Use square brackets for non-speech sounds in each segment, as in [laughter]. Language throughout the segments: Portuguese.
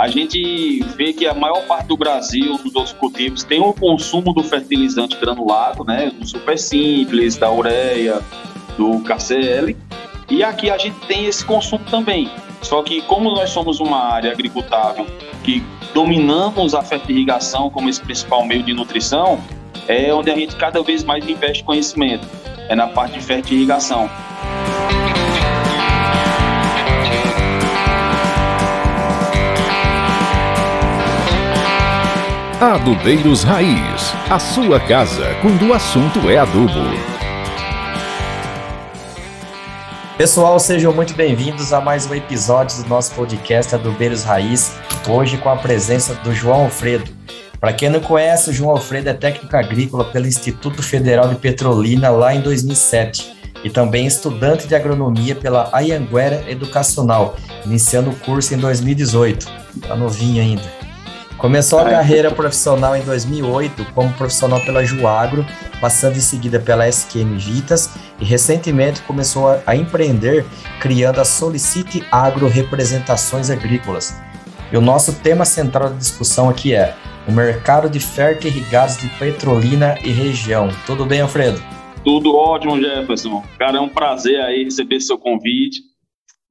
a gente vê que a maior parte do Brasil, dos cultivos, tem um consumo do fertilizante granulado, né? Do super simples, da ureia, do KCL. E aqui a gente tem esse consumo também. Só que como nós somos uma área agricultável que dominamos a fertirrigação como esse principal meio de nutrição, é onde a gente cada vez mais investe conhecimento. É na parte de fertirrigação. Adubeiros Raiz, a sua casa quando o assunto é adubo. Pessoal, sejam muito bem-vindos a mais um episódio do nosso podcast Adubeiros Raiz, hoje com a presença do João Alfredo. Para quem não conhece, o João Alfredo é técnico agrícola pelo Instituto Federal de Petrolina lá em 2007 e também estudante de agronomia pela Ayanguera Educacional, iniciando o curso em 2018. Tá novinho ainda. Começou a carreira profissional em 2008 como profissional pela Juagro, passando em seguida pela SQM Vitas e recentemente começou a, empreender criando a Solicite Agro Representações Agrícolas. E o nosso tema central da discussão aqui é o mercado de fertirrigados de Petrolina e região. Tudo bem, Alfredo? Tudo ótimo, Jefferson. Cara, é um prazer aí receber seu convite.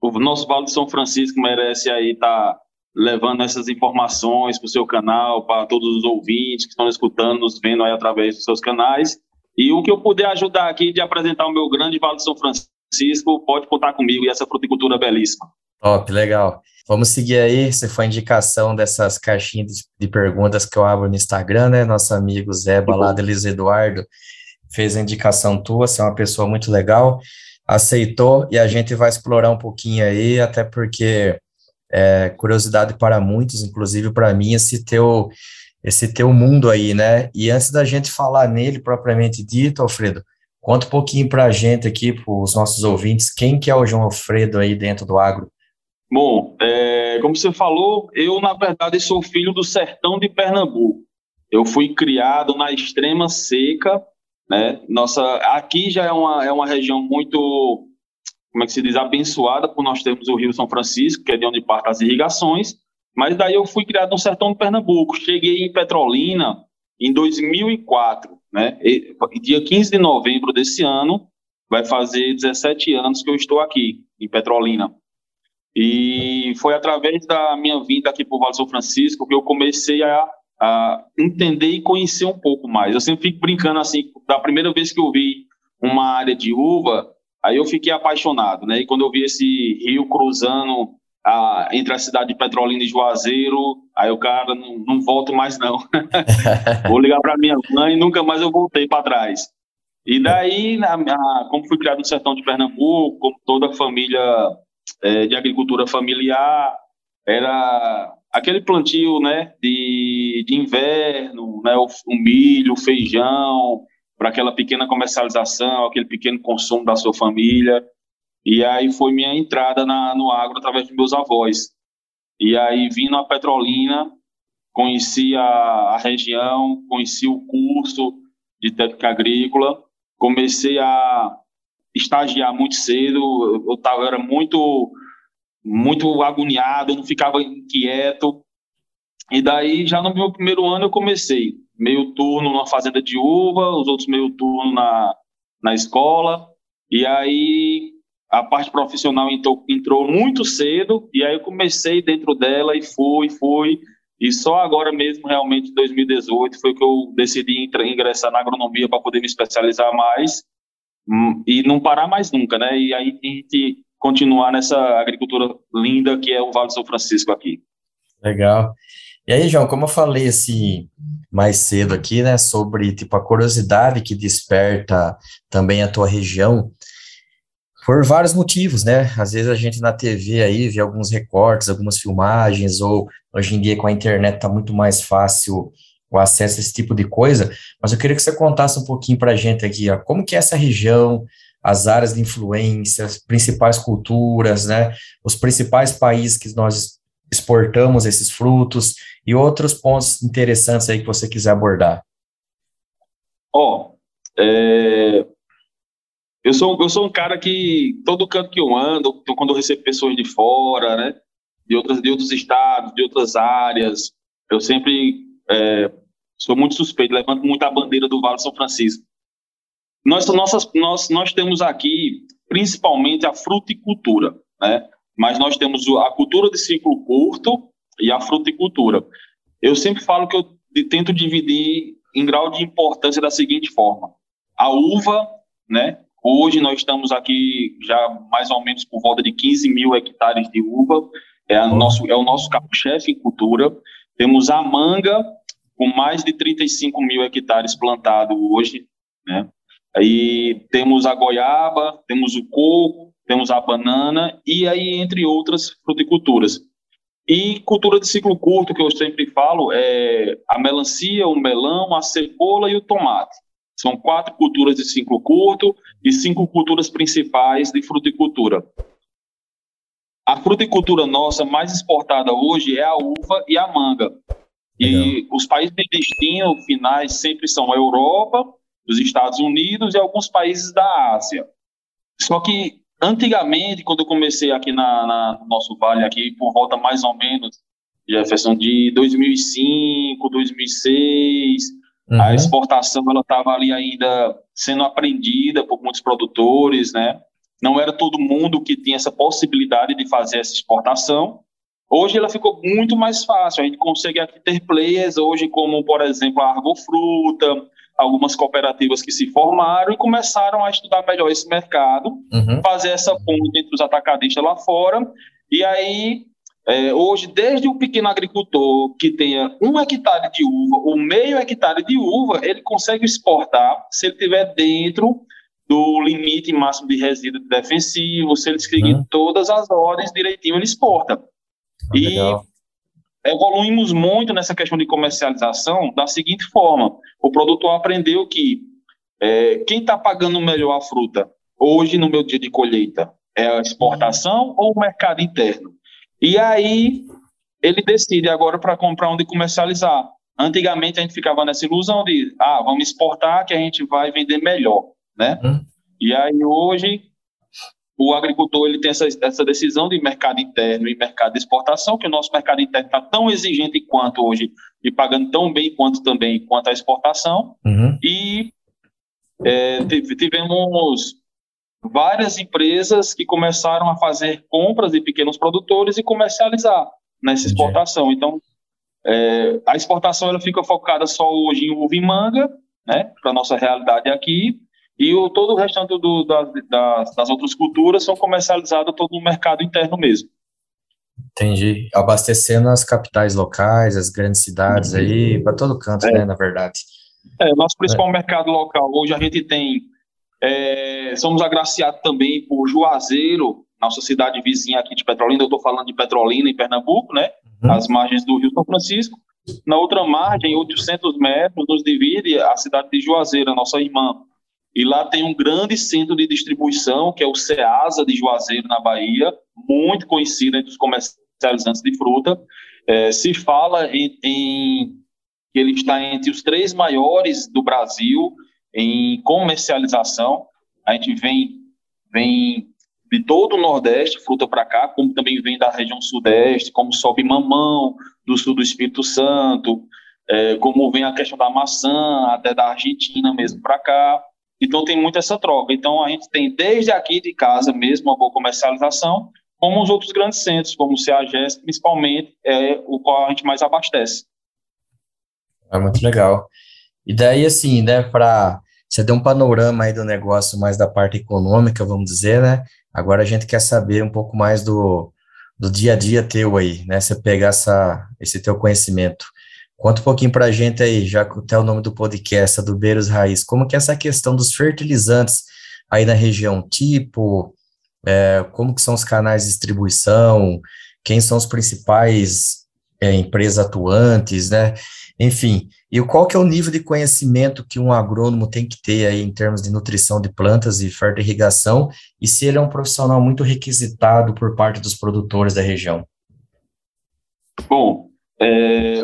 O nosso Vale de São Francisco merece aí estar tá levando essas informações para o seu canal, para todos os ouvintes que estão escutando, nos vendo aí através dos seus canais. E o que eu puder ajudar aqui de apresentar o meu grande Vale de São Francisco, pode contar comigo e essa fruticultura belíssima. Top, legal. Vamos seguir aí, se for indicação dessas caixinhas de perguntas que eu abro no Instagram, né? Nosso amigo Zé Balada Luiz Eduardo fez a indicação tua, você é uma pessoa muito legal, aceitou e a gente vai explorar um pouquinho aí, até porque é, curiosidade para muitos, inclusive para mim, esse teu, esse teu mundo aí, né? E antes da gente falar nele propriamente dito, Alfredo, conta um pouquinho para a gente aqui, para os nossos ouvintes, quem que é o João Alfredo aí dentro do agro? Bom, é, como você falou, eu, na verdade, sou filho do sertão de Pernambuco. Eu fui criado na extrema seca, né? Nossa, aqui já é uma, é uma região muito como é que se diz, abençoada por nós termos o Rio São Francisco, que é de onde partem as irrigações, mas daí eu fui criado no sertão de Pernambuco. Cheguei em Petrolina em 2004, né? E, dia 15 de novembro desse ano, vai fazer 17 anos que eu estou aqui, em Petrolina. E foi através da minha vinda aqui para o Vale São Francisco que eu comecei a, a entender e conhecer um pouco mais. Eu sempre fico brincando assim, da primeira vez que eu vi uma área de uva, Aí eu fiquei apaixonado, né? E quando eu vi esse rio cruzando a, entre a cidade de Petrolina e Juazeiro, aí o cara não, não volto mais não. [laughs] Vou ligar para minha mãe e nunca mais eu voltei para trás. E daí, na, na, como fui criado no sertão de Pernambuco, como toda a família é, de agricultura familiar, era aquele plantio, né, de, de inverno, né, o, o milho, o feijão, para aquela pequena comercialização, aquele pequeno consumo da sua família. E aí foi minha entrada na, no agro através dos meus avós. E aí vindo a Petrolina, conheci a, a região, conheci o curso de técnica agrícola, comecei a estagiar muito cedo, eu tava, era muito muito agoniado, não ficava inquieto. E daí, já no meu primeiro ano, eu comecei meio turno numa fazenda de uva, os outros meio turno na, na escola. E aí a parte profissional entrou, entrou muito cedo, e aí eu comecei dentro dela e fui, fui. E só agora mesmo, realmente, em 2018, foi que eu decidi ingressar na agronomia para poder me especializar mais hum, e não parar mais nunca, né? E aí a gente continuar nessa agricultura linda que é o Vale do São Francisco aqui. Legal. E aí, João, como eu falei assim mais cedo aqui, né, sobre tipo a curiosidade que desperta também a tua região, por vários motivos, né? Às vezes a gente na TV aí vê alguns recortes, algumas filmagens, ou hoje em dia com a internet tá muito mais fácil o acesso a esse tipo de coisa, mas eu queria que você contasse um pouquinho para a gente aqui, ó, como que é essa região, as áreas de influência, as principais culturas, né, os principais países que nós exportamos esses frutos e outros pontos interessantes aí que você quiser abordar. Ó, oh, é... eu, sou, eu sou um cara que todo canto que eu ando, quando eu recebo pessoas de fora, né, de, outras, de outros estados, de outras áreas. Eu sempre é, sou muito suspeito, levanto muito a bandeira do Vale São Francisco. Nós, nossas, nós, nós temos aqui, principalmente, a fruticultura, né? Mas nós temos a cultura de ciclo curto e a fruticultura. Eu sempre falo que eu tento dividir em grau de importância da seguinte forma. A uva, né? Hoje nós estamos aqui já mais ou menos por volta de 15 mil hectares de uva, é, a nosso, é o nosso carro-chefe em cultura. Temos a manga, com mais de 35 mil hectares plantados hoje, né? Aí temos a goiaba, temos o coco, temos a banana e aí entre outras fruticulturas. E cultura de ciclo curto, que eu sempre falo, é a melancia, o melão, a cebola e o tomate. São quatro culturas de ciclo curto e cinco culturas principais de fruticultura. A fruticultura nossa mais exportada hoje é a uva e a manga. E os países de destino finais sempre são a Europa, os Estados Unidos e alguns países da Ásia. Só que antigamente, quando eu comecei aqui na, na no nosso vale aqui por volta mais ou menos Jefferson de 2005, 2006, uhum. a exportação ela estava ali ainda sendo aprendida por muitos produtores, né? Não era todo mundo que tinha essa possibilidade de fazer essa exportação. Hoje ela ficou muito mais fácil. A gente consegue aqui ter players hoje como, por exemplo, a Argofruta, algumas cooperativas que se formaram e começaram a estudar melhor esse mercado, uhum. fazer essa ponte entre os atacadistas lá fora. E aí, é, hoje, desde o pequeno agricultor que tenha um hectare de uva ou meio hectare de uva, ele consegue exportar se ele tiver dentro do limite máximo de resíduo defensivo, se ele seguir uhum. todas as ordens direitinho, ele exporta. Ah, e legal evoluímos muito nessa questão de comercialização da seguinte forma: o produtor aprendeu que é, quem está pagando melhor a fruta hoje no meu dia de colheita é a exportação ou o mercado interno. E aí ele decide agora para comprar onde comercializar. Antigamente a gente ficava nessa ilusão de, ah, vamos exportar que a gente vai vender melhor, né? Hum. E aí hoje o agricultor ele tem essa, essa decisão de mercado interno e mercado de exportação, que o nosso mercado interno está tão exigente quanto hoje e pagando tão bem quanto também quanto a exportação. Uhum. E é, tivemos várias empresas que começaram a fazer compras de pequenos produtores e comercializar nessa exportação. Então, é, a exportação ela fica focada só hoje em uva e manga, né, para nossa realidade aqui, e o, todo o restante do, das, das, das outras culturas são comercializadas todo no mercado interno mesmo. Entendi. Abastecendo as capitais locais, as grandes cidades uhum. aí, para todo canto, é. né, na verdade. É, nosso principal é. mercado local, hoje a gente tem, é, somos agraciados também por Juazeiro, nossa cidade vizinha aqui de Petrolina, eu estou falando de Petrolina, em Pernambuco, né, uhum. as margens do Rio São Francisco. Na outra margem, 800 metros, nos divide a cidade de Juazeiro, a nossa irmã, e lá tem um grande centro de distribuição, que é o CEASA de Juazeiro, na Bahia, muito conhecido entre os comercializantes de fruta. É, se fala em, em, que ele está entre os três maiores do Brasil em comercialização. A gente vem, vem de todo o Nordeste, fruta para cá, como também vem da região Sudeste, como sobe mamão, do sul do Espírito Santo, é, como vem a questão da maçã, até da Argentina mesmo para cá. Então tem muito essa troca. Então a gente tem desde aqui de casa mesmo uma boa comercialização, como os outros grandes centros, como o CEAGES, principalmente, é o qual a gente mais abastece. É muito legal. E daí, assim, né, para você ter um panorama aí do negócio mais da parte econômica, vamos dizer, né? Agora a gente quer saber um pouco mais do, do dia a dia teu aí, né? Você pegar essa, esse teu conhecimento. Conta um pouquinho para a gente aí, já que até o nome do podcast é do Beiros Raiz, como que é essa questão dos fertilizantes aí na região, tipo, é, como que são os canais de distribuição, quem são os principais é, empresas atuantes, né? Enfim, e qual que é o nível de conhecimento que um agrônomo tem que ter aí em termos de nutrição de plantas e fertirrigação, e se ele é um profissional muito requisitado por parte dos produtores da região? Bom, é,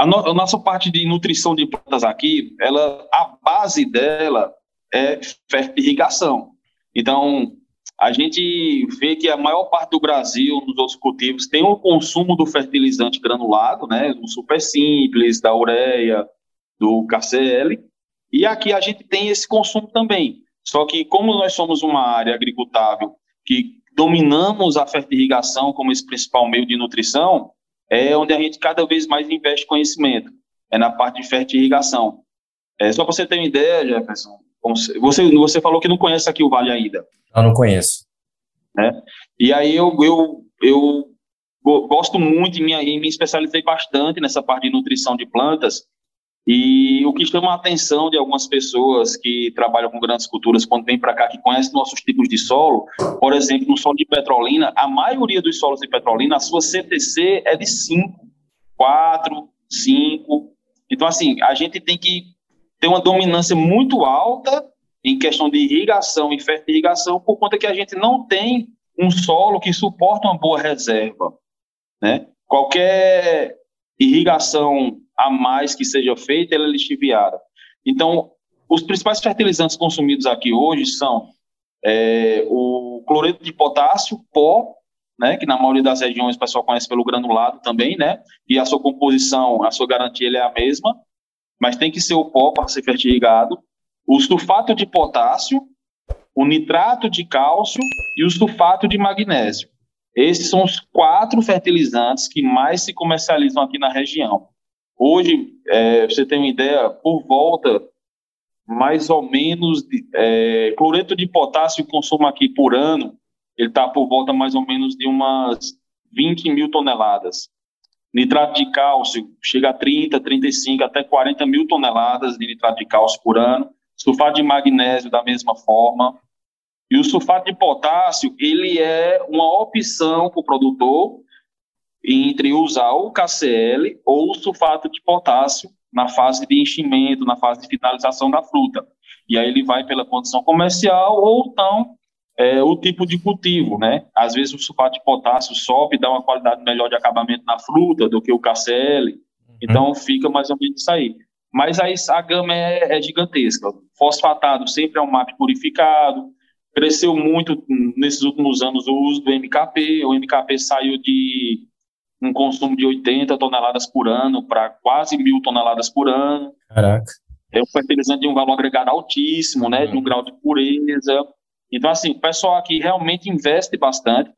a, no, a, nossa parte de nutrição de plantas aqui, ela, a base dela é irrigação. Então, a gente vê que a maior parte do Brasil, nos outros cultivos, tem o consumo do fertilizante granulado, né, do super simples, da ureia, do KCL, e aqui a gente tem esse consumo também. Só que como nós somos uma área agricultável que dominamos a fertirrigação como esse principal meio de nutrição, é onde a gente cada vez mais investe conhecimento, é na parte de fertirrigação. É, só para você ter uma ideia, Jefferson, você, você falou que não conhece aqui o Vale ainda. Eu não conheço. Né? E aí eu, eu, eu gosto muito e me, me especializei bastante nessa parte de nutrição de plantas. E o que chama a atenção de algumas pessoas que trabalham com grandes culturas, quando vêm para cá, que conhecem nossos tipos de solo, por exemplo, no solo de Petrolina, a maioria dos solos de Petrolina, a sua CTC é de 5, 4, 5. Então, assim, a gente tem que ter uma dominância muito alta em questão de irrigação e fertirrigação, por conta que a gente não tem um solo que suporta uma boa reserva. Né? Qualquer irrigação a mais que seja feita, ela é lixiviada. Então, os principais fertilizantes consumidos aqui hoje são é, o cloreto de potássio, pó, né, que na maioria das regiões o pessoal conhece pelo granulado também, né, e a sua composição, a sua garantia é a mesma, mas tem que ser o pó para ser fertirrigado o sulfato de potássio, o nitrato de cálcio e o sulfato de magnésio. Esses são os quatro fertilizantes que mais se comercializam aqui na região. Hoje, é, você tem uma ideia, por volta, mais ou menos, de, é, cloreto de potássio consumo aqui por ano, ele está por volta mais ou menos de umas 20 mil toneladas. Nitrato de cálcio chega a 30, 35, até 40 mil toneladas de nitrato de cálcio por ano sulfato de magnésio da mesma forma. E o sulfato de potássio, ele é uma opção para o produtor entre usar o KCl ou o sulfato de potássio na fase de enchimento, na fase de finalização da fruta. E aí ele vai pela condição comercial ou então é, o tipo de cultivo, né? Às vezes o sulfato de potássio sobe e dá uma qualidade melhor de acabamento na fruta do que o KCl. Uhum. Então fica mais ou menos isso aí mas aí a gama é, é gigantesca. Fosfatado sempre é um MAP purificado, cresceu muito nesses últimos anos o uso do MKP, o MKP saiu de um consumo de 80 toneladas por ano para quase mil toneladas por ano. Caraca. É um fertilizante de um valor agregado altíssimo, né, de um uhum. grau de pureza. Então, assim, o pessoal aqui realmente investe bastante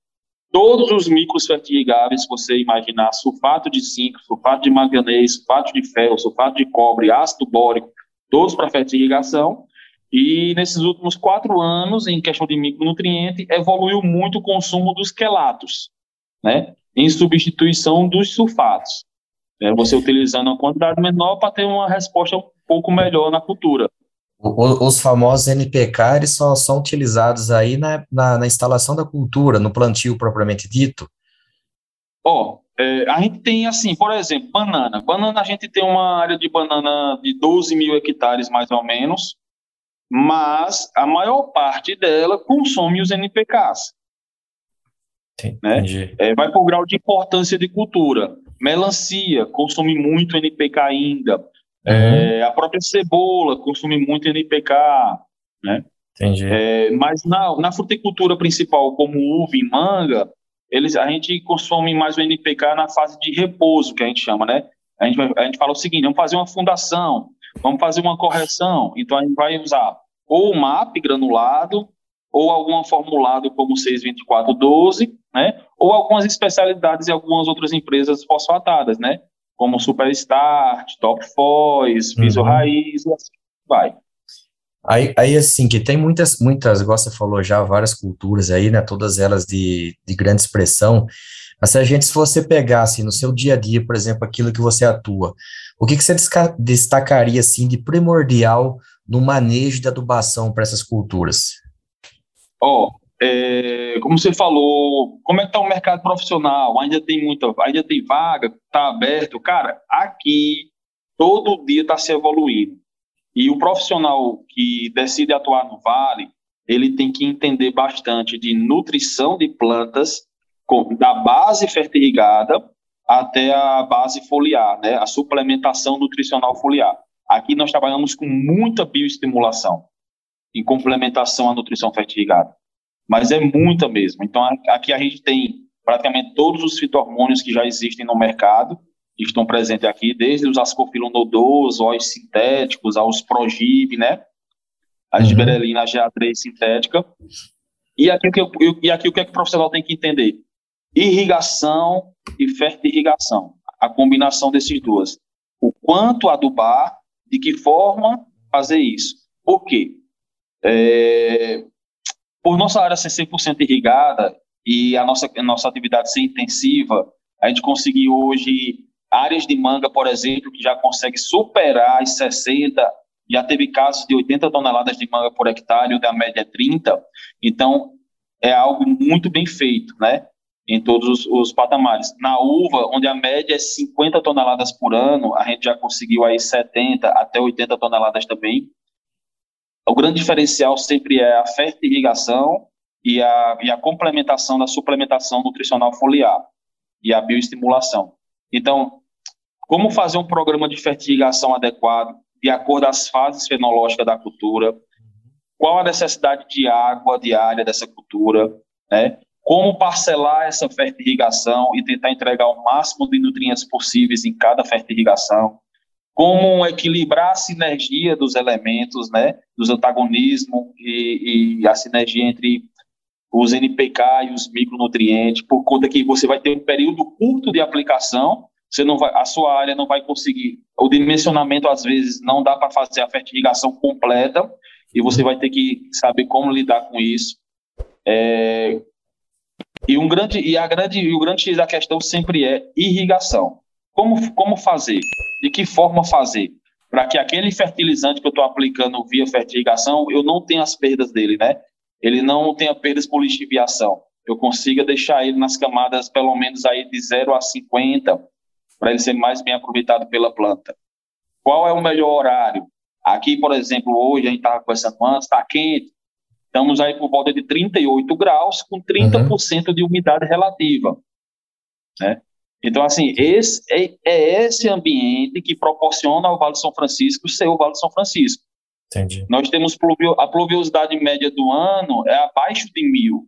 todos os micros fertirrigáveis, você imaginar sulfato de zinco, sulfato de manganês, sulfato de ferro, sulfato de cobre, ácido bórico, todos para fertirrigação. E nesses últimos quatro anos, em questão de micronutriente, evoluiu muito o consumo dos quelatos, né? Em substituição dos sulfatos. Né? Você utilizando uma quantidade menor para ter uma resposta um pouco melhor na cultura. Os famosos NPK, eles só são utilizados aí na, na, na instalação da cultura, no plantio propriamente dito? Ó, oh, é, a gente tem assim, por exemplo, banana. Banana, a gente tem uma área de banana de 12 mil hectares, mais ou menos, mas a maior parte dela consome os NPKs. Né? É, vai por grau de importância de cultura. Melancia consome muito NPK ainda. Uhum. É, a própria cebola consome muito NPK, né? Entendi. É, mas na, na fruticultura principal, como uva e manga, eles, a gente consome mais o NPK na fase de repouso, que a gente chama, né? A gente, a gente fala o seguinte, vamos fazer uma fundação, vamos fazer uma correção, então a gente vai usar ou o MAP granulado, ou algum formulado como 62412, né? Ou algumas especialidades em algumas outras empresas fosfatadas, né? como Superstart, Top Foz, Piso uhum. Raiz, e assim vai. Aí, aí, assim, que tem muitas, muitas, igual você falou já, várias culturas aí, né, todas elas de, de grande expressão, mas se a gente, se você pegasse assim, no seu dia a dia, por exemplo, aquilo que você atua, o que, que você destacaria, assim, de primordial no manejo de adubação para essas culturas? Ó, oh, é, como você falou, como é que está o mercado profissional? Ainda tem muita, ainda tem vaga, está aberto. Cara, aqui todo dia está se evoluindo. E o profissional que decide atuar no Vale, ele tem que entender bastante de nutrição de plantas, da base fertirrigada até a base foliar, né? A suplementação nutricional foliar. Aqui nós trabalhamos com muita bioestimulação em complementação à nutrição fertirrigada mas é muita mesmo. Então, aqui a gente tem praticamente todos os fitohormônios que já existem no mercado, que estão presentes aqui, desde os ascofilonodos, óleos sintéticos, aos progib, né? A uhum. giberelina GA3 sintética. E aqui, o que eu, e aqui o que, é que o profissional tem que entender? Irrigação e fertirrigação. A combinação desses duas. O quanto adubar, de que forma fazer isso. Por quê? É, por nossa área ser 100% irrigada e a nossa, a nossa atividade ser intensiva, a gente conseguir hoje áreas de manga, por exemplo, que já consegue superar as 60, já teve casos de 80 toneladas de manga por hectare, onde a média é 30, então é algo muito bem feito, né? Em todos os, os, patamares. Na uva, onde a média é 50 toneladas por ano, a gente já conseguiu aí 70 até 80 toneladas também. O grande diferencial sempre é a fertirrigação e a, e a complementação da suplementação nutricional foliar e a bioestimulação. Então, como fazer um programa de fertilização adequado, de acordo às fases fenológicas da cultura, qual a necessidade de água diária dessa cultura, né? Como parcelar essa fertirrigação e tentar entregar o máximo de nutrientes possíveis em cada fertirrigação, como equilibrar a sinergia dos elementos, né, dos antagonismos e, e, a sinergia entre os NPK e os micronutrientes, por conta que você vai ter um período curto de aplicação você não vai, a sua área não vai conseguir, o dimensionamento às vezes não dá para fazer a fertilização completa e você vai ter que saber como lidar com isso. É, e um grande e a grande e o grande X da questão sempre é irrigação. Como como fazer? De que forma fazer? Para que aquele fertilizante que eu estou aplicando via fertilização, eu não tenha as perdas dele, né? Ele não tenha perdas por lixiviação. Eu consiga deixar ele nas camadas pelo menos aí de 0 a 50 para ele ser mais bem aproveitado pela planta. Qual é o melhor horário? Aqui, por exemplo, hoje a gente estava conversando antes, está quente, estamos aí por volta de 38 graus, com 30% uhum. de umidade relativa. Né? Então, assim, esse, é, é, esse ambiente que proporciona ao Vale de São Francisco ser o Vale de São Francisco. Entendi. Nós temos pluvio, a pluviosidade média do ano é abaixo de mil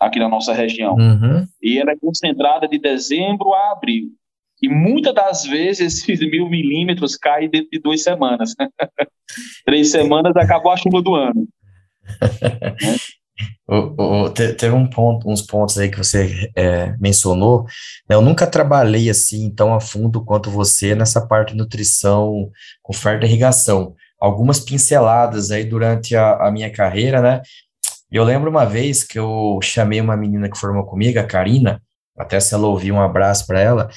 aqui na nossa região. Uhum. E ela é concentrada de dezembro a abril. E muitas das vezes esses mil milímetros caem dentro de duas semanas. [laughs] Três semanas acabou a chuva do ano. [laughs] o, o, teve um ponto, uns pontos aí que você é, mencionou. Né? Eu nunca trabalhei assim tão a fundo quanto você nessa parte de nutrição com farta irrigação. Algumas pinceladas aí durante a, a minha carreira, né? Eu lembro uma vez que eu chamei uma menina que formou comigo, a Karina, até se ela ouvir um abraço para ela,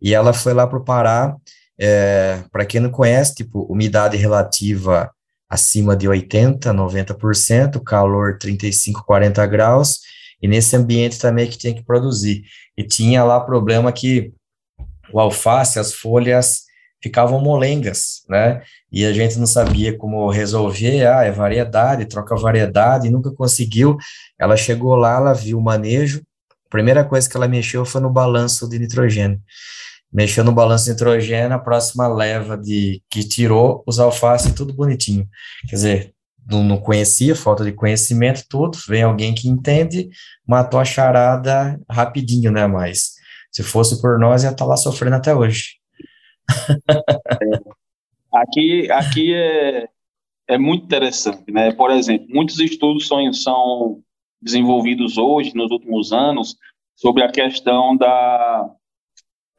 e ela foi lá para o Pará, é, para quem não conhece, tipo, umidade relativa acima de 80%, 90%, calor 35, 40 graus, e nesse ambiente também que tinha que produzir. E tinha lá problema que o alface, as folhas ficavam molengas, né? E a gente não sabia como resolver, ah, é variedade, troca variedade, nunca conseguiu. Ela chegou lá, ela viu o manejo, a primeira coisa que ela mexeu foi no balanço de nitrogênio mexeu no balanço de nitrogênio, a próxima leva de que tirou os alfaces, tudo bonitinho. Quer dizer, não, não, conhecia, falta de conhecimento, tudo, vem alguém que entende, matou a charada rapidinho, né, mas se fosse por nós, ia estar tá lá sofrendo até hoje. aqui, aqui é, é muito interessante, né, por exemplo, muitos estudos são, são desenvolvidos hoje, nos últimos anos, sobre a questão da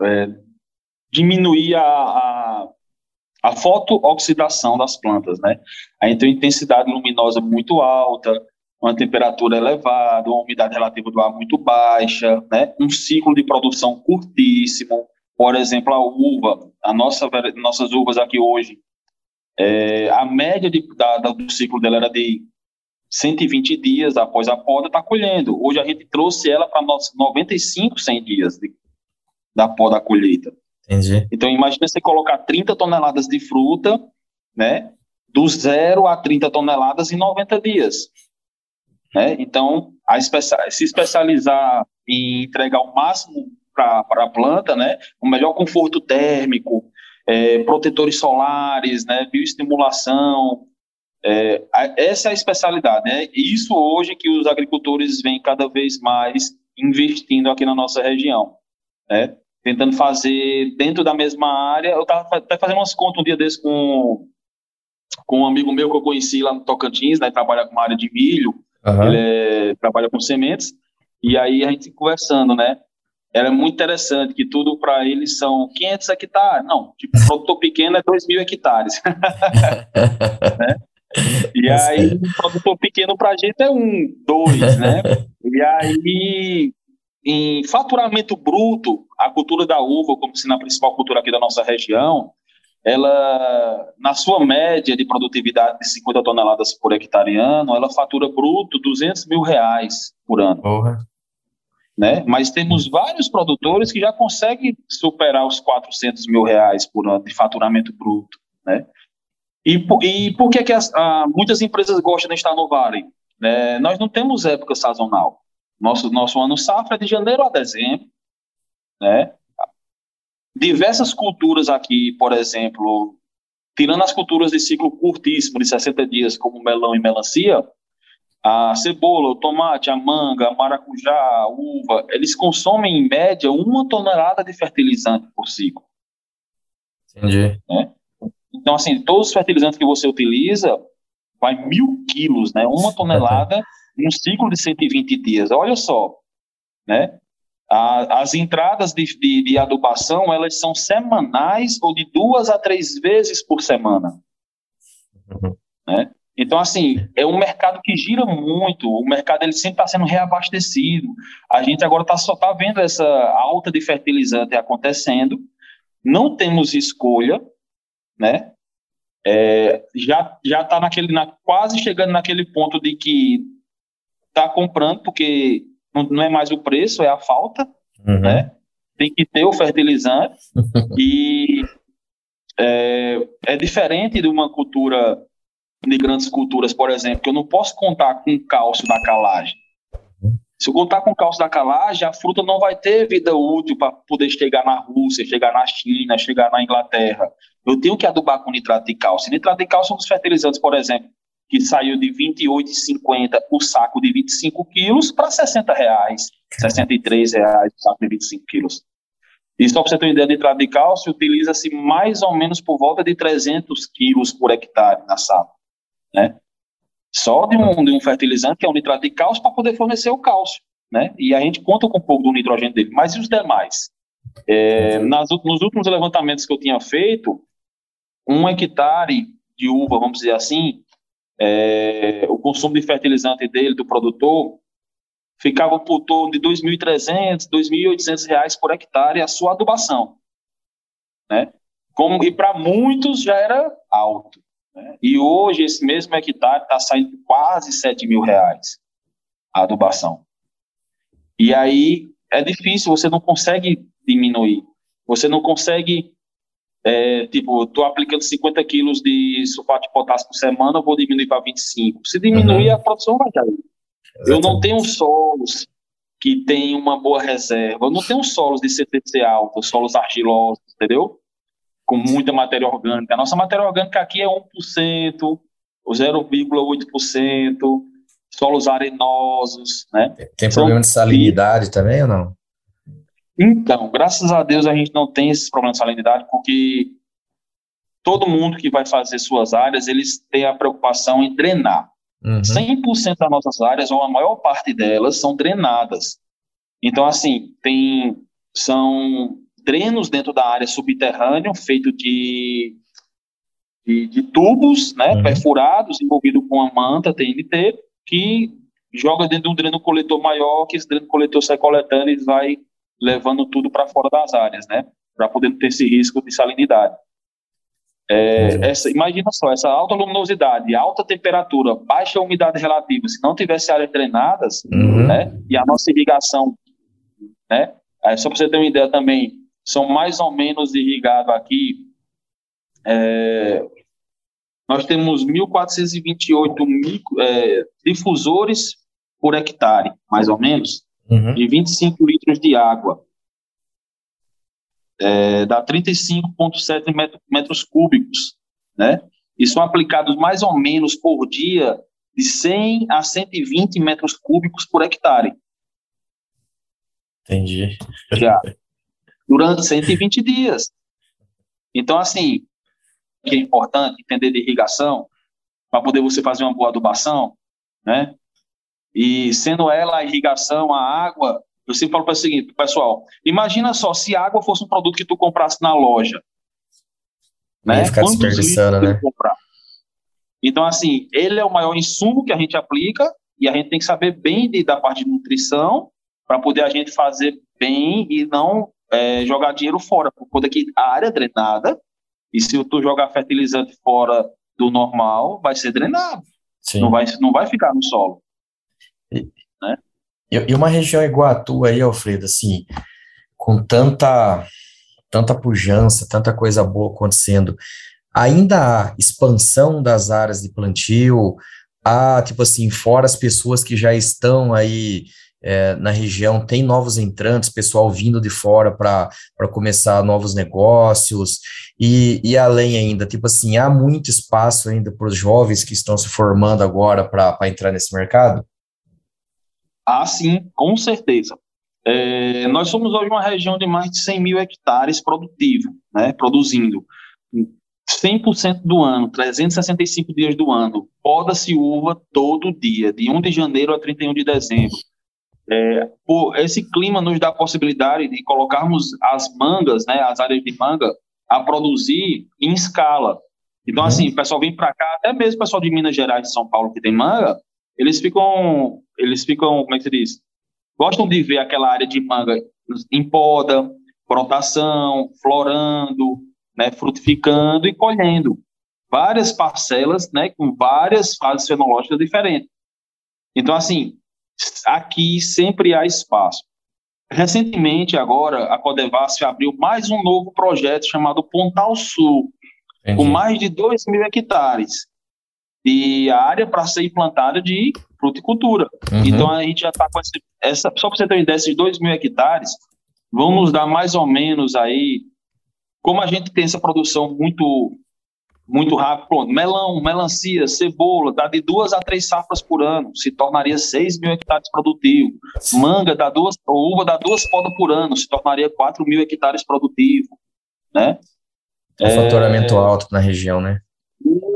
é, diminuir a, a, a fotooxidação das plantas, né? A gente tem uma intensidade luminosa muito alta, uma temperatura elevada, uma umidade relativa do ar muito baixa, né? Um ciclo de produção curtíssimo. Por exemplo, a uva, a nossa, nossas uvas aqui hoje, é, a média de, da, do ciclo dela era de 120 dias após a poda, está colhendo. Hoje a gente trouxe ela para 95, 100 dias de, da poda da colheita. Entendi. Então, imagina você colocar 30 toneladas de fruta, né, do zero a 30 toneladas em 90 dias. Né? Então, a se especializar em entregar o máximo para a planta, né, o melhor conforto térmico, é, protetores solares, né, bioestimulação, É, essa é a especialidade, né? Isso hoje que os agricultores vêm cada vez mais investindo aqui na nossa região, né? Tentando fazer dentro da mesma área. Eu estava até fazendo umas contas um dia desse com, com um amigo meu que eu conheci lá no Tocantins, né? Trabalha com uma área de milho, uhum. ele é, trabalha com sementes, e aí a gente conversando, né? Era muito interessante que tudo para eles são 500 hectares. Não, tipo, produtor pequeno é 2 mil hectares. [laughs] né? E aí, o produtor pequeno para a gente é um, dois, né? [laughs] E aí, em faturamento bruto, a cultura da uva, como se na principal cultura aqui da nossa região, ela, na sua média de produtividade de 50 toneladas por hectare ano, ela fatura bruto 200 mil reais por ano. Porra. Né? Mas temos vários produtores que já conseguem superar os 400 mil reais por ano de faturamento bruto, né? E, e por que, que as, ah, muitas empresas gostam de estar no Vale? É, nós não temos época sazonal. Nosso, nosso ano safra é de janeiro a dezembro. Né? Diversas culturas aqui, por exemplo, tirando as culturas de ciclo curtíssimo, de 60 dias, como melão e melancia, a cebola, o tomate, a manga, a maracujá, a uva, eles consomem em média uma tonelada de fertilizante por ciclo. Entendi. Né? Então, assim, todos os fertilizantes que você utiliza, vai mil quilos, né? Uma tonelada em um ciclo de 120 dias. Olha só, né? A, as entradas de, de, de, adubação, elas são semanais ou de duas a três vezes por semana. Uhum. Né? Então, assim, é um mercado que gira muito, o mercado ele sempre está sendo reabastecido. A gente agora tá, só está vendo essa alta de fertilizante acontecendo, não temos escolha, né? É, já já está naquele na, quase chegando naquele ponto de que está comprando porque não, não, é mais o preço é a falta uhum. né tem que ter o fertilizante [laughs] e é, é, diferente de uma cultura de grandes culturas por exemplo que eu não posso contar com o cálcio da calagem se eu contar com o cálcio da calagem, a fruta não vai ter vida útil para poder chegar na Rússia, chegar na China, chegar na Inglaterra. Eu tenho que adubar com nitrato de cálcio. Nitrato de cálcio é um dos fertilizantes, por exemplo, que saiu de R$ 28,50 o saco de 25 quilos para 60 reais, 63 reais o saco de 25 quilos. E só para você ter uma ideia, nitrato de cálcio utiliza-se mais ou menos por volta de 300 quilos por hectare na safra, né? Só de um, de um fertilizante, que é o nitrato de cálcio, para poder fornecer o cálcio. Né? E a gente conta com um pouco do nitrogênio dele. Mas e os demais? É, nas, nos últimos levantamentos que eu tinha feito, um hectare de uva, vamos dizer assim, é, o consumo de fertilizante dele, do produtor, ficava por torno de 2.300, 2.800 reais por hectare a sua adubação. Né? Como, e para muitos já era alto. Né? E hoje esse mesmo hectare está saindo quase 7 mil reais a adubação. E aí é difícil, você não consegue diminuir. Você não consegue, é, tipo, estou aplicando 50 quilos de sulfato de potássio por semana, eu vou diminuir para 25. Se diminuir, uhum. a produção vai cair. Eu não tenho solos que tem uma boa reserva. Eu não tenho solos de CTC alto, solos argilosos, entendeu? com muita matéria orgânica. A nossa matéria orgânica aqui é 1%, 0,8%, solos arenosos, né? Tem problema de salinidade também ou não? Então, graças a Deus a gente não tem esses problemas de salinidade, porque todo mundo que vai fazer suas áreas, eles têm a preocupação em drenar. Uhum. 100% das nossas áreas, ou a maior parte delas, são drenadas. Então, assim, tem, são drenos dentro da área subterrânea, feito de, de, de tubos né, uhum. perfurados, envolvido com a manta TNT, que joga dentro de um dreno coletor maior, que esse dreno coletor sai coletando e vai levando tudo para fora das áreas, né? Para poder ter esse risco de salinidade. É, essa, imagina só, essa alta luminosidade, alta temperatura, baixa umidade relativa, se não tivesse áreas drenadas, uhum. né, e a nossa irrigação, né, só para você ter uma ideia também, são mais ou menos irrigados aqui. É, nós temos 1.428 micro, é, difusores por hectare, mais ou menos, uhum. de 25 litros de água. É, dá 35,7 metros, metros cúbicos, né? e são aplicados mais ou menos por dia de 100 a 120 metros cúbicos por hectare. Entendi. Já. Durante 120 dias. Então, assim, que é importante entender de irrigação, para poder você fazer uma boa adubação, né? E sendo ela a irrigação, a água, eu sempre falo para o seguinte, pessoal, imagina só se a água fosse um produto que tu comprasse na loja, né? Ficar desperdiçando, né? Comprar? Então, assim, ele é o maior insumo que a gente aplica e a gente tem que saber bem de, da parte de nutrição para poder a gente fazer bem e não é, jogar dinheiro fora, porque aqui a área é drenada e se tu jogar fertilizante fora do normal, vai ser drenado. Sim. Não vai, não vai ficar no solo. E, né? e uma região igual a tua aí, Alfredo, assim, com tanta, tanta pujança, tanta coisa boa acontecendo, ainda há expansão das áreas de plantio, há, tipo assim, fora as pessoas que já estão aí é, na região, tem novos entrantes, pessoal vindo de fora para começar novos negócios, e, e além ainda, tipo assim, há muito espaço ainda para os jovens que estão se formando agora para entrar nesse mercado? Ah, sim, com certeza. É, nós somos hoje uma região de mais de 100 mil hectares produtivo, né, produzindo. 100% do ano, 365 dias do ano, poda-se uva todo dia, de 1 de janeiro a 31 de dezembro. É, por, esse clima nos dá a possibilidade de colocarmos as mangas, né, as áreas de manga, a produzir em escala. Então, uhum. assim, o pessoal vem para cá, até mesmo o pessoal de Minas Gerais e São Paulo que tem manga, eles ficam, eles ficam, como é que se diz? Gostam de ver aquela área de manga em poda, brotação, florando, né, frutificando e colhendo. Várias parcelas, né, com várias fases fenológicas diferentes. Então, assim, aqui sempre há espaço. Recentemente, agora, a Codevasf abriu mais um novo projeto chamado Pontal Sul, Entendi. com mais de 2 mil hectares de área para ser implantada de fruticultura. Uhum. Então, a gente já está com essa, essa, só para você ter uma ideia, esses 2 mil hectares vão nos dar mais ou menos aí como a gente tem essa produção muito muito rápido, pronto, melão, melancia, cebola, dá de duas a três safras por ano, se tornaria 6 mil hectares produtivo. Manga dá duas, uva dá duas podas por ano, se tornaria 4 mil hectares produtivo, né? Um é, faturamento alto na região, né?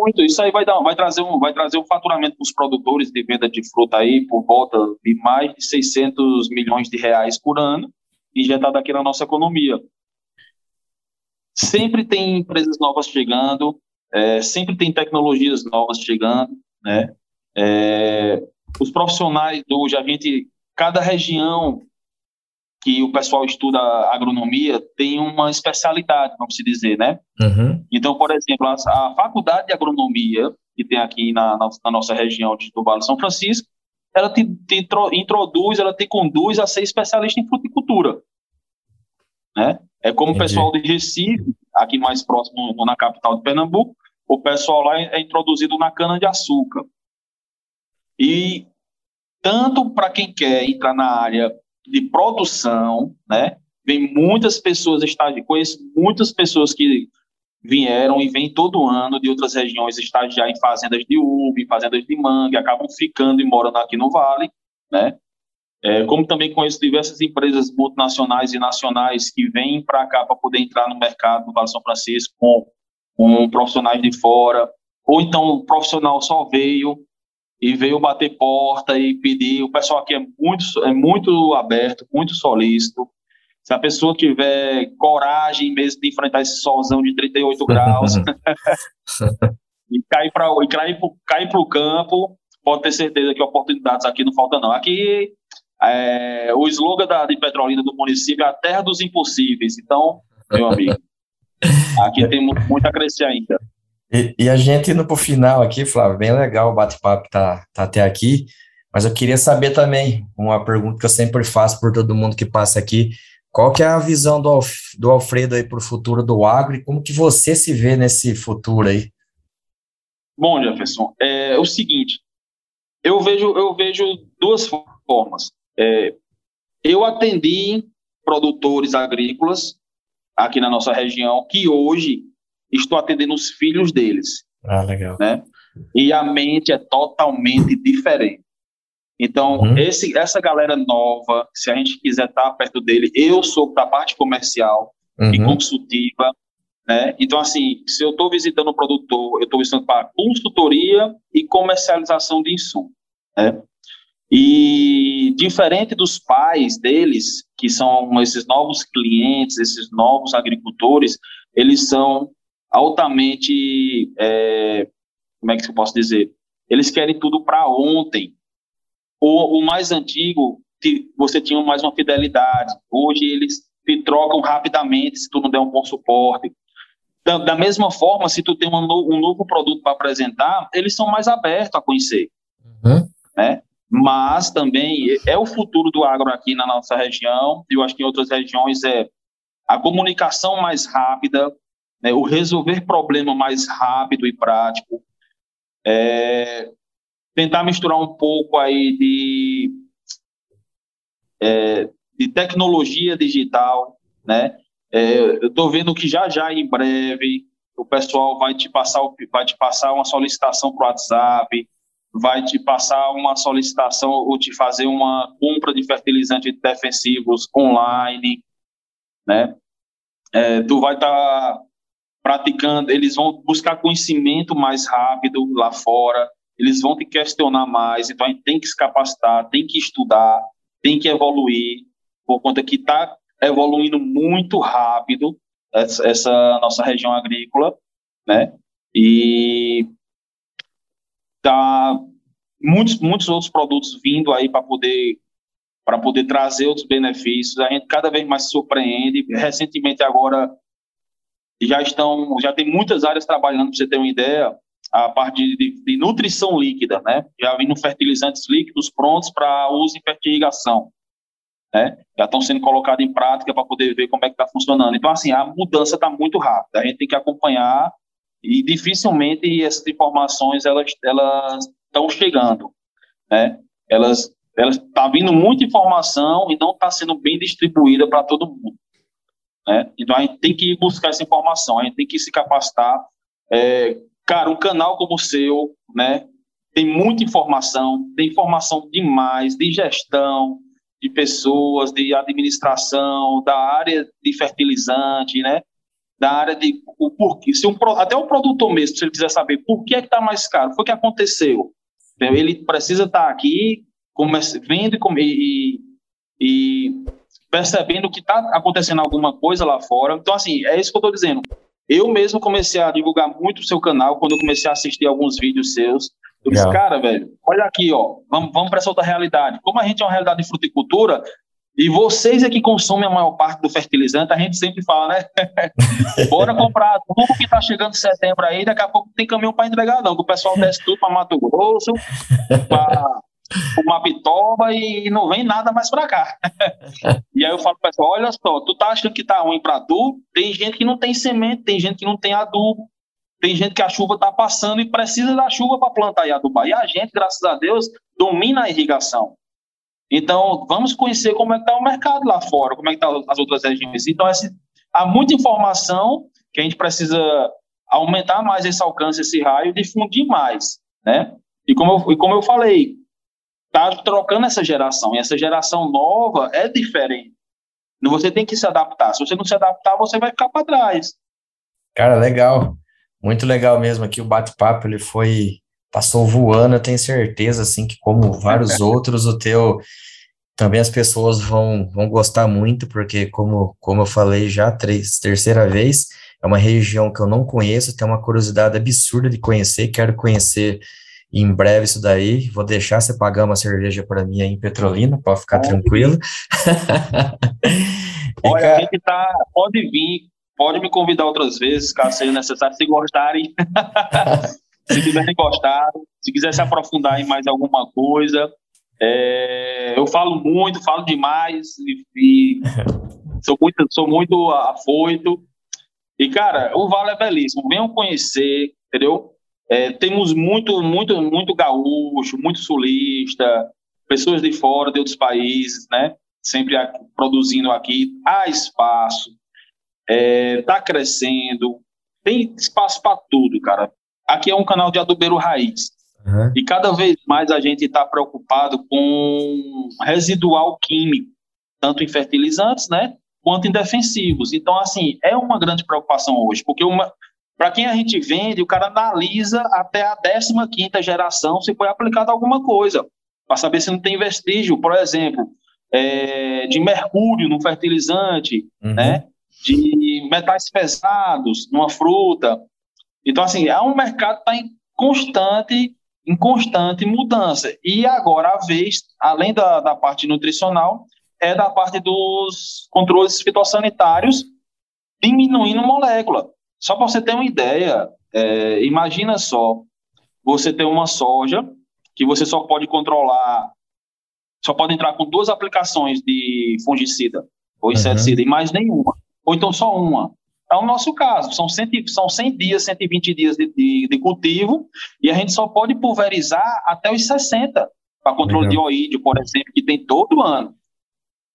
Muito, isso aí vai dar, vai trazer um, vai trazer um faturamento para os produtores de venda de fruta aí por volta de mais de 600 milhões de reais por ano, injetado aqui na nossa economia. Sempre tem empresas novas chegando, é, sempre tem tecnologias novas chegando, né? É, os profissionais do a gente, cada região que o pessoal estuda agronomia tem uma especialidade, vamos dizer, né? Uhum. Então, por exemplo, a, a, faculdade de agronomia que tem aqui na, na, na nossa região de, do Vale São Francisco, ela te, te introduz, ela te conduz a ser especialista em fruticultura, né? É como Entendi. o pessoal de Recife, aqui mais próximo, na capital de Pernambuco, o pessoal lá é introduzido na cana-de-açúcar. E tanto para quem quer entrar na área de produção, né? Vem muitas pessoas, conheço muitas pessoas que vieram e vêm todo ano de outras regiões estagiar em fazendas de uva, fazendas de manga, acabam ficando e morando aqui no Vale, né? É, como também conheço diversas empresas multinacionais e nacionais que vêm para cá para poder entrar no mercado do Vale São Francisco com, com profissionais de fora, ou então o profissional só veio e veio bater porta e pedir. O pessoal aqui é muito, é muito aberto, muito solícito. Se a pessoa tiver coragem mesmo de enfrentar esse solzão de 38 [laughs] graus [laughs] e cair para e cair, cair o campo, pode ter certeza que oportunidades aqui não faltam não. Aqui é, o slogan da, de Petrolina do município é a terra dos impossíveis. Então, meu amigo, [laughs] aqui tem muito a crescer ainda. E, e, a gente indo para o final aqui, Flávio, bem legal o bate-papo tá, tá até aqui, mas eu queria saber também, uma pergunta que eu sempre faço por todo mundo que passa aqui, qual que é a visão do, do Alfredo aí para o futuro do agro e como que você se vê nesse futuro aí? Bom, Jefferson, é o seguinte, eu vejo, eu vejo duas formas. É, eu atendi produtores agrícolas aqui na nossa região que hoje estou atendendo os filhos deles. Ah, legal. Né? E a mente é totalmente diferente. Então, uhum. esse, essa galera nova, se a gente quiser estar perto dele, eu sou da parte comercial uhum. e consultiva, né? Então, assim, se eu estou visitando o produtor, eu estou visitando para consultoria e comercialização de insumo, né? E diferente dos pais deles, que são esses novos clientes, esses novos agricultores, eles são altamente, é, como é que eu posso dizer? Eles querem tudo para ontem. O, o mais antigo, você tinha mais uma fidelidade. Hoje eles te trocam rapidamente se tu não der um bom suporte. Da, da mesma forma, se tu tem um, no, um novo produto para apresentar, eles são mais abertos a conhecer. Uhum. Né? Mas também é o futuro do agro aqui na nossa região, e eu acho que em outras regiões é a comunicação mais rápida, né, o resolver problema mais rápido e prático, é, tentar misturar um pouco aí de, é, de tecnologia digital, né? É, eu estou vendo que já já em breve o pessoal vai te passar vai te passar uma solicitação para o WhatsApp, vai te passar uma solicitação ou te fazer uma compra de fertilizantes defensivos online, né? É, tu vai estar tá praticando, eles vão buscar conhecimento mais rápido lá fora, eles vão te questionar mais, então a gente tem que se capacitar, tem que estudar, tem que evoluir, por conta que está evoluindo muito rápido essa, essa, nossa região agrícola, né? E tá muitos muitos outros produtos vindo aí para poder para poder trazer outros benefícios. A gente cada vez mais se surpreende. Recentemente agora já estão já tem muitas áreas trabalhando para você ter uma ideia a parte de, de, nutrição líquida, né? Já vindo fertilizantes líquidos prontos para uso em fertirrigação, né? Já estão sendo colocados em prática para poder ver como é que está funcionando. Então, assim, a mudança está muito rápida. A gente tem que acompanhar e dificilmente essas informações elas elas estão chegando, né? Elas elas tá vindo muita informação e não está sendo bem distribuída para todo mundo, né? Então a gente tem que buscar essa informação, a gente tem que se capacitar. É, Cara, um canal como o seu, né, tem muita informação, tem informação demais de gestão, de pessoas, de administração, da área de fertilizante, né, da área de o porquê. Se um, até o produtor mesmo, se ele quiser saber por que é está mais caro, foi o que aconteceu. Ele precisa estar tá aqui vendo e, e percebendo que está acontecendo alguma coisa lá fora. Então, assim, é isso que eu estou dizendo. Eu mesmo comecei a divulgar muito o seu canal quando eu comecei a assistir alguns vídeos seus. Eu disse, cara, velho, olha aqui, ó, vamos, vamos para essa outra realidade. Como a gente é uma realidade de fruticultura, e vocês é que consomem a maior parte do fertilizante, a gente sempre fala, né? [laughs] Bora comprar tudo que está chegando em setembro aí, daqui a pouco tem caminhão para entregar, não. Que o pessoal desce tudo para Mato Grosso, para uma pitoba e não vem nada mais para cá. [laughs] e aí eu falo para pessoal, olha só, tu tá achando que tá ruim para tu? Tem gente que não tem semente, tem gente que não tem adubo, tem gente que a chuva tá passando e precisa da chuva para plantar e adubar. E a gente, graças a Deus, domina a irrigação. Então, vamos conhecer como é que está o mercado lá fora, como é que estão tá as outras regiões. Então, essa, há muita informação que a gente precisa aumentar mais esse alcance, esse raio, difundir mais, né? E como eu, e como eu falei, está trocando essa geração, e essa geração nova é diferente. Você tem que se adaptar. Se você não se adaptar, você vai ficar para trás. Cara, legal. Muito legal mesmo aqui o bate-papo, ele foi passou voando, eu tenho certeza assim que como vários [laughs] outros, o teu também as pessoas vão vão gostar muito, porque como como eu falei já três, terceira vez, é uma região que eu não conheço, tenho uma curiosidade absurda de conhecer, quero conhecer em breve isso daí. Vou deixar você pagar uma cerveja para mim aí em Petrolina, pode ficar tranquilo. [laughs] Olha, cara... a gente tá, pode vir, pode me convidar outras vezes, caso seja necessário, se gostarem. [laughs] se tiverem gostado, se quiser se aprofundar em mais alguma coisa. É, eu falo muito, falo demais e, e [laughs] sou muito, sou muito afoito. E, cara, o Vale é belíssimo. Venham conhecer, entendeu? É, temos muito, muito, muito gaúcho, muito sulista, pessoas de fora, de outros países, né? Sempre aqui, produzindo aqui. Há espaço, está é, tá crescendo, tem espaço para tudo, cara. aqui é um canal de adubeiro raiz. Uhum. E cada vez mais a gente está preocupado com residual químico, tanto em fertilizantes, né, quanto em defensivos. Então, assim, é uma grande preocupação hoje, porque para quem a gente vende, o cara analisa até a 15 geração se foi aplicado alguma coisa, para saber se não tem vestígio, por exemplo, é, de mercúrio no fertilizante, uhum. né, de metais pesados numa fruta. Então, assim, é um mercado que está em constante em constante mudança. E agora a vez, além da, da parte nutricional, é da parte dos controles fitossanitários diminuindo molécula. Só para você ter uma ideia, é, imagina só, você tem uma soja que você só pode controlar, só pode entrar com duas aplicações de fungicida ou inseticida uhum. e mais nenhuma, ou então só uma. É o nosso caso, são 100, são 100 dias, 120 dias de, de, de cultivo, e a gente só pode pulverizar até os 60, para controle Legal. de oídio, por exemplo, que tem todo ano.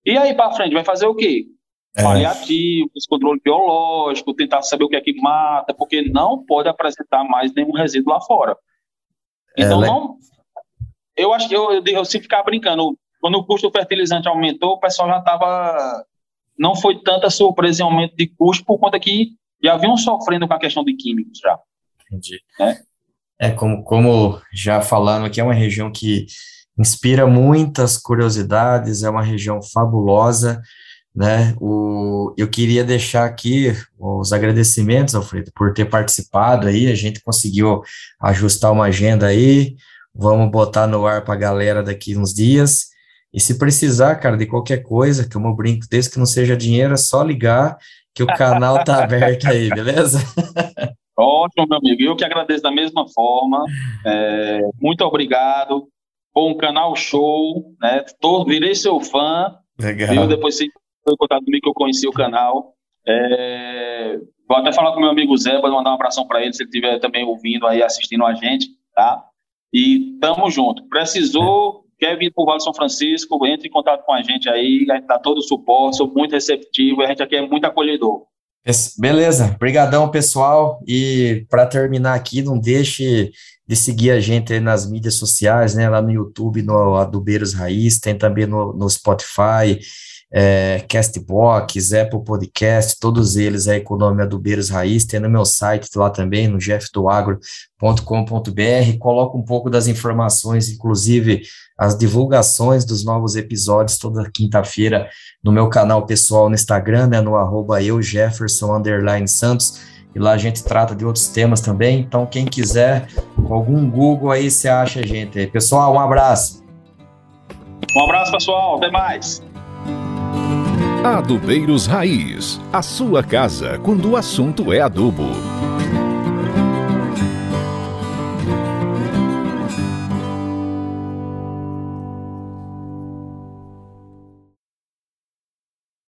E aí para frente, vai fazer o quê? É. Paliativos, controle biológico, tentar saber o que é que mata, porque não pode apresentar mais nenhum resíduo lá fora. É, então, é, não. Eu acho que eu, eu, eu, se ficar brincando, quando o custo do fertilizante aumentou, o pessoal já estava não foi tanta surpresa em aumento de custo, por conta que já vinham sofrendo com a questão de químicos já. Entendi. É, é como, como já falando aqui, é uma região que inspira muitas curiosidades, é uma região fabulosa, né? O, eu queria deixar aqui os agradecimentos, Alfredo, por ter participado aí, a gente conseguiu ajustar uma agenda aí, vamos botar no ar para a galera daqui uns dias, e se precisar, cara, de qualquer coisa, que eu brinco desse que não seja dinheiro, é só ligar que o canal tá aberto aí, beleza? [laughs] Ótimo, meu amigo. Eu que agradeço da mesma forma. É, muito obrigado. Bom canal show, né? Tô, virei seu fã. Legal. Viu? Depois você foi contato comigo que eu conheci o canal. É, vou até falar com meu amigo Zé para mandar um abração para ele, se ele estiver também ouvindo aí, assistindo a gente, tá? E tamo junto. Precisou, quer vir para o Vale São Francisco, entre em contato com a gente aí, a gente dá todo o suporte, sou muito receptivo, a gente aqui é muito acolhedor. Beleza, brigadão pessoal, e para terminar aqui, não deixe de seguir a gente nas mídias sociais, né, lá no YouTube, no Adubeiros Raiz, tem também no, no Spotify, é, Castbox, Apple Podcast, todos eles aí com o nome Adubeiros Raiz, tem no meu site lá também, no jeffdoagro.com.br, coloca um pouco das informações, inclusive as divulgações dos novos episódios toda quinta-feira no meu canal pessoal no Instagram, né, no arroba eu, Jefferson, underline Santos, e lá a gente trata de outros temas também, então quem quiser, com algum Google aí, você acha a gente. Pessoal, um abraço. Um abraço, pessoal, até mais. Adubeiros Raiz, a sua casa quando o assunto é adubo.